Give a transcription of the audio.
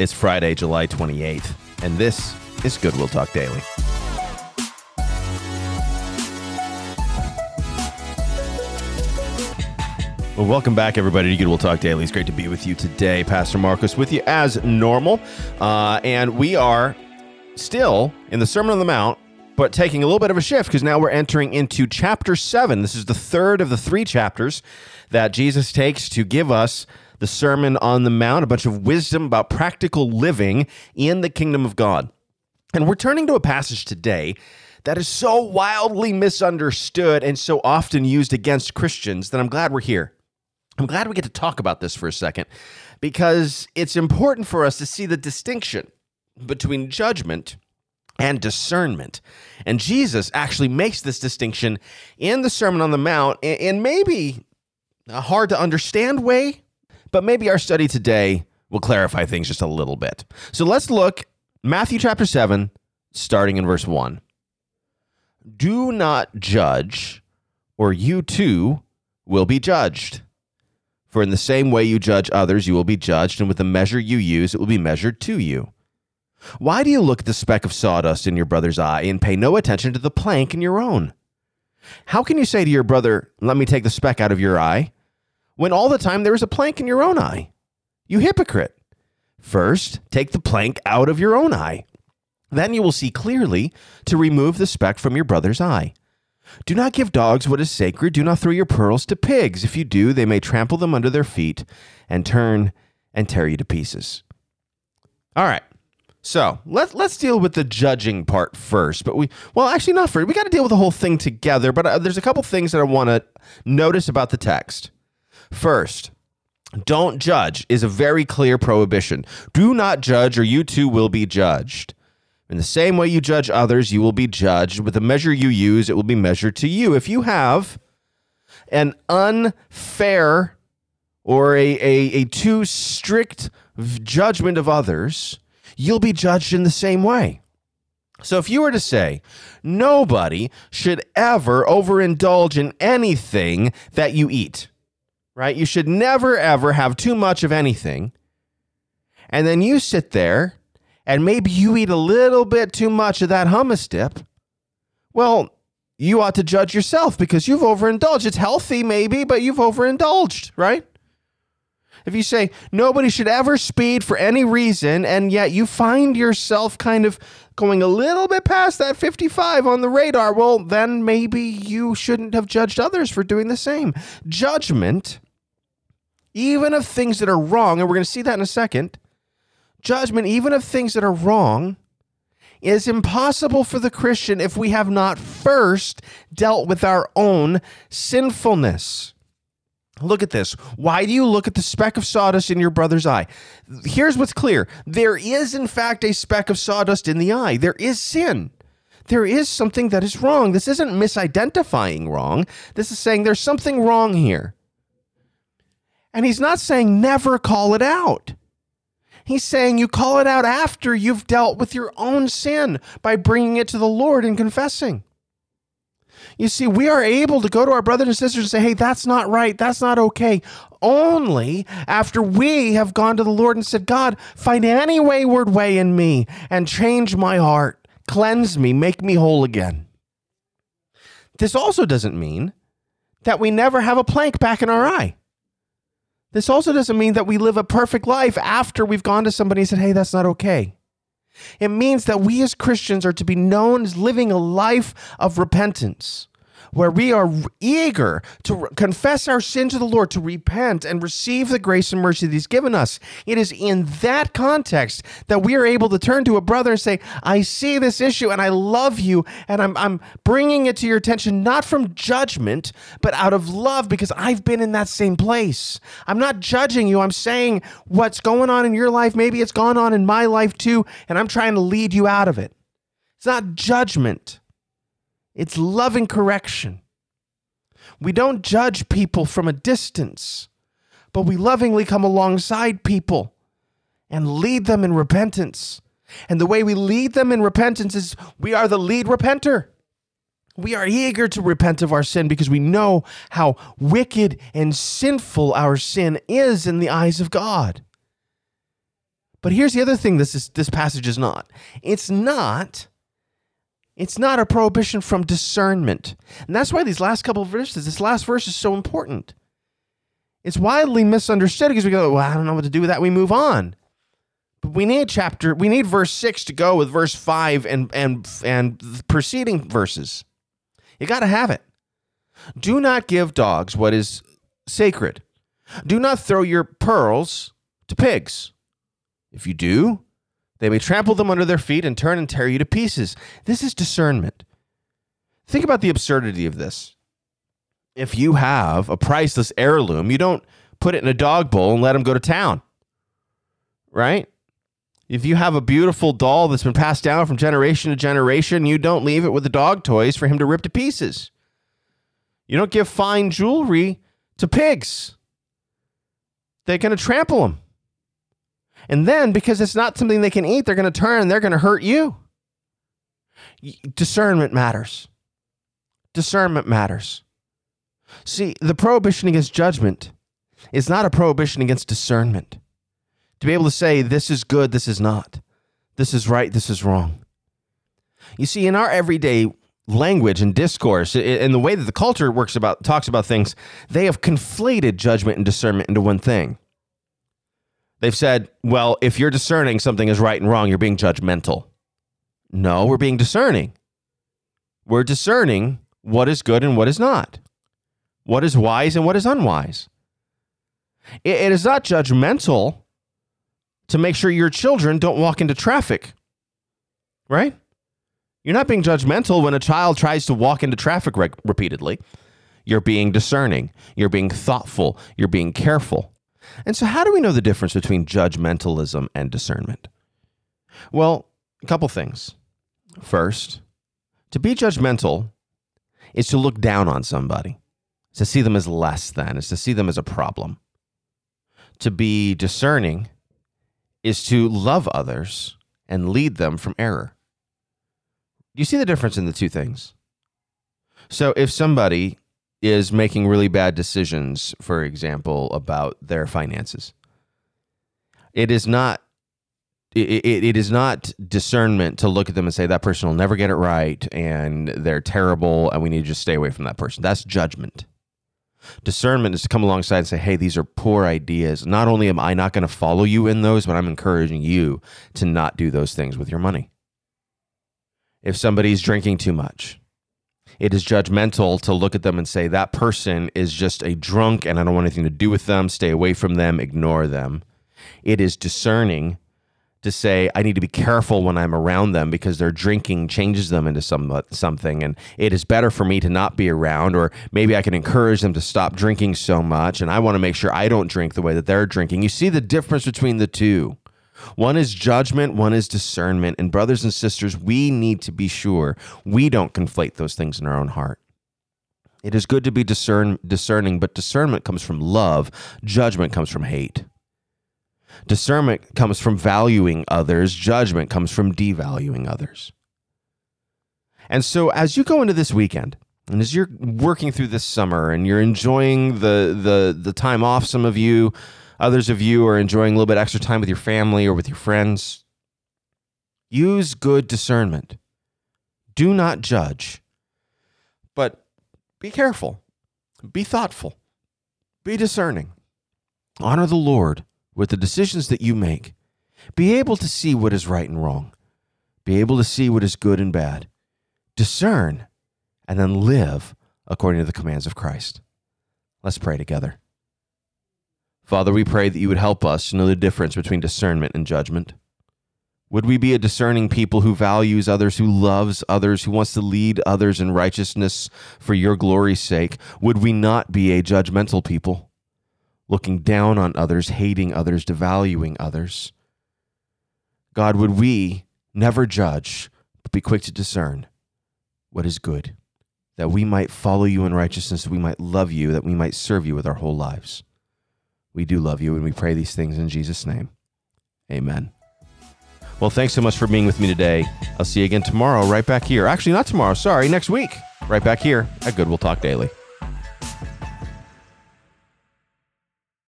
It's Friday, July 28th, and this is Goodwill Talk Daily. Well, welcome back, everybody, to Goodwill Talk Daily. It's great to be with you today. Pastor Marcos with you as normal. Uh, and we are still in the Sermon on the Mount, but taking a little bit of a shift because now we're entering into chapter seven. This is the third of the three chapters that Jesus takes to give us the Sermon on the Mount, a bunch of wisdom about practical living in the kingdom of God. And we're turning to a passage today that is so wildly misunderstood and so often used against Christians that I'm glad we're here. I'm glad we get to talk about this for a second because it's important for us to see the distinction between judgment and discernment. And Jesus actually makes this distinction in the Sermon on the Mount in maybe a hard to understand way, but maybe our study today will clarify things just a little bit. So let's look Matthew chapter 7 starting in verse 1. Do not judge or you too will be judged. For in the same way you judge others, you will be judged, and with the measure you use, it will be measured to you. Why do you look at the speck of sawdust in your brother's eye and pay no attention to the plank in your own? How can you say to your brother, Let me take the speck out of your eye, when all the time there is a plank in your own eye? You hypocrite. First, take the plank out of your own eye. Then you will see clearly to remove the speck from your brother's eye. Do not give dogs what is sacred. Do not throw your pearls to pigs. If you do, they may trample them under their feet and turn and tear you to pieces. All right. So let, let's deal with the judging part first. But we, well, actually, not first. We got to deal with the whole thing together. But uh, there's a couple things that I want to notice about the text. First, don't judge is a very clear prohibition. Do not judge, or you too will be judged. In the same way you judge others, you will be judged. With the measure you use, it will be measured to you. If you have an unfair or a, a, a too strict judgment of others, you'll be judged in the same way. So if you were to say, nobody should ever overindulge in anything that you eat, right? You should never, ever have too much of anything. And then you sit there and maybe you eat a little bit too much of that hummus dip, well, you ought to judge yourself because you've overindulged. It's healthy, maybe, but you've overindulged, right? If you say nobody should ever speed for any reason, and yet you find yourself kind of going a little bit past that 55 on the radar, well, then maybe you shouldn't have judged others for doing the same. Judgment, even of things that are wrong, and we're going to see that in a second, judgment, even of things that are wrong, is impossible for the Christian if we have not first dealt with our own sinfulness. Look at this. Why do you look at the speck of sawdust in your brother's eye? Here's what's clear there is, in fact, a speck of sawdust in the eye. There is sin. There is something that is wrong. This isn't misidentifying wrong. This is saying there's something wrong here. And he's not saying never call it out. He's saying you call it out after you've dealt with your own sin by bringing it to the Lord and confessing. You see, we are able to go to our brothers and sisters and say, hey, that's not right. That's not okay. Only after we have gone to the Lord and said, God, find any wayward way in me and change my heart, cleanse me, make me whole again. This also doesn't mean that we never have a plank back in our eye. This also doesn't mean that we live a perfect life after we've gone to somebody and said, hey, that's not okay. It means that we as Christians are to be known as living a life of repentance where we are eager to confess our sin to the Lord, to repent and receive the grace and mercy that He's given us. It is in that context that we are able to turn to a brother and say, I see this issue and I love you, and I'm, I'm bringing it to your attention, not from judgment, but out of love because I've been in that same place. I'm not judging you. I'm saying what's going on in your life. Maybe it's gone on in my life too, and I'm trying to lead you out of it. It's not judgment. It's loving correction. We don't judge people from a distance, but we lovingly come alongside people and lead them in repentance. And the way we lead them in repentance is we are the lead repenter. We are eager to repent of our sin because we know how wicked and sinful our sin is in the eyes of God. But here's the other thing this is, this passage is not. It's not it's not a prohibition from discernment. And that's why these last couple of verses, this last verse is so important. It's widely misunderstood because we go, well, I don't know what to do with that. We move on. But we need chapter, we need verse 6 to go with verse 5 and and and preceding verses. You got to have it. Do not give dogs what is sacred. Do not throw your pearls to pigs. If you do, they may trample them under their feet and turn and tear you to pieces. This is discernment. Think about the absurdity of this. If you have a priceless heirloom, you don't put it in a dog bowl and let him go to town. Right? If you have a beautiful doll that's been passed down from generation to generation, you don't leave it with the dog toys for him to rip to pieces. You don't give fine jewelry to pigs. They're going to trample them. And then because it's not something they can eat, they're going to turn and they're going to hurt you. Discernment matters. Discernment matters. See, the prohibition against judgment is not a prohibition against discernment. To be able to say, this is good, this is not. This is right, this is wrong. You see, in our everyday language and discourse and the way that the culture works about talks about things, they have conflated judgment and discernment into one thing. They've said, well, if you're discerning something is right and wrong, you're being judgmental. No, we're being discerning. We're discerning what is good and what is not, what is wise and what is unwise. it, it is not judgmental to make sure your children don't walk into traffic, right? You're not being judgmental when a child tries to walk into traffic re- repeatedly. You're being discerning. You're being thoughtful. You're being careful. And so, how do we know the difference between judgmentalism and discernment? Well, a couple things. First, to be judgmental is to look down on somebody, to see them as less than, is to see them as a problem. To be discerning is to love others and lead them from error. You see the difference in the two things? So, if somebody is making really bad decisions, for example, about their finances. It is not it, it, it is not discernment to look at them and say that person will never get it right and they're terrible and we need to just stay away from that person. That's judgment. Discernment is to come alongside and say, hey, these are poor ideas. Not only am I not going to follow you in those, but I'm encouraging you to not do those things with your money. If somebody's drinking too much, it is judgmental to look at them and say that person is just a drunk and I don't want anything to do with them, stay away from them, ignore them. It is discerning to say I need to be careful when I'm around them because their drinking changes them into some something and it is better for me to not be around or maybe I can encourage them to stop drinking so much and I want to make sure I don't drink the way that they're drinking. You see the difference between the two. One is judgment, one is discernment. And, brothers and sisters, we need to be sure we don't conflate those things in our own heart. It is good to be discern, discerning, but discernment comes from love, judgment comes from hate. Discernment comes from valuing others, judgment comes from devaluing others. And so, as you go into this weekend, and as you're working through this summer and you're enjoying the, the, the time off, some of you, Others of you are enjoying a little bit extra time with your family or with your friends. Use good discernment. Do not judge, but be careful, be thoughtful, be discerning. Honor the Lord with the decisions that you make. Be able to see what is right and wrong, be able to see what is good and bad. Discern and then live according to the commands of Christ. Let's pray together. Father, we pray that you would help us to know the difference between discernment and judgment. Would we be a discerning people who values others, who loves others, who wants to lead others in righteousness for your glory's sake? Would we not be a judgmental people, looking down on others, hating others, devaluing others? God, would we never judge, but be quick to discern what is good, that we might follow you in righteousness, that we might love you, that we might serve you with our whole lives? We do love you, and we pray these things in Jesus' name. Amen. Well, thanks so much for being with me today. I'll see you again tomorrow, right back here. Actually, not tomorrow. Sorry, next week, right back here at Goodwill Talk Daily.